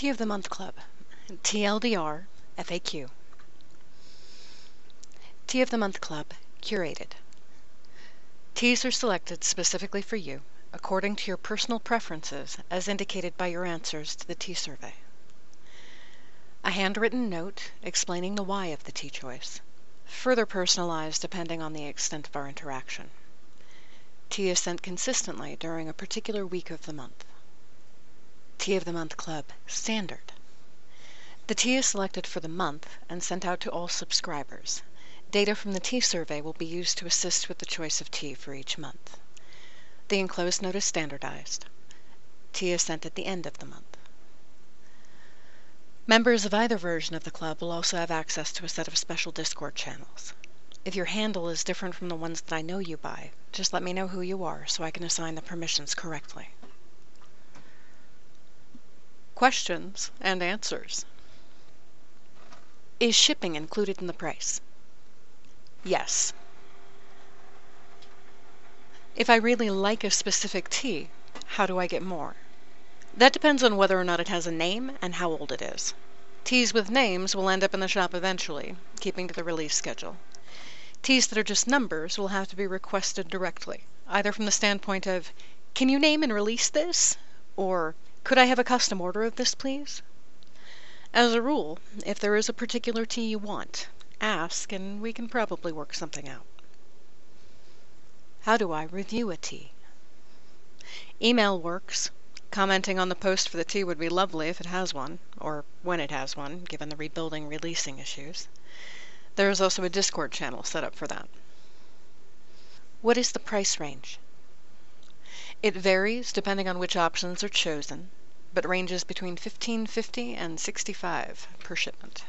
Tea of the Month Club, TLDR, FAQ. Tea of the Month Club, curated. Teas are selected specifically for you, according to your personal preferences as indicated by your answers to the tea survey. A handwritten note explaining the why of the tea choice, further personalized depending on the extent of our interaction. Tea is sent consistently during a particular week of the month. Tea of the Month Club Standard. The tea is selected for the month and sent out to all subscribers. Data from the tea survey will be used to assist with the choice of tea for each month. The enclosed note is standardized. Tea is sent at the end of the month. Members of either version of the club will also have access to a set of special Discord channels. If your handle is different from the ones that I know you by, just let me know who you are so I can assign the permissions correctly. Questions and answers. Is shipping included in the price? Yes. If I really like a specific tea, how do I get more? That depends on whether or not it has a name and how old it is. Teas with names will end up in the shop eventually, keeping to the release schedule. Teas that are just numbers will have to be requested directly, either from the standpoint of, can you name and release this? Or, could I have a custom order of this, please? As a rule, if there is a particular tea you want, ask and we can probably work something out. How do I review a tea? Email works. Commenting on the post for the tea would be lovely if it has one, or when it has one, given the rebuilding releasing issues. There is also a Discord channel set up for that. What is the price range? It varies depending on which options are chosen, but ranges between $15.50 and 65 per shipment.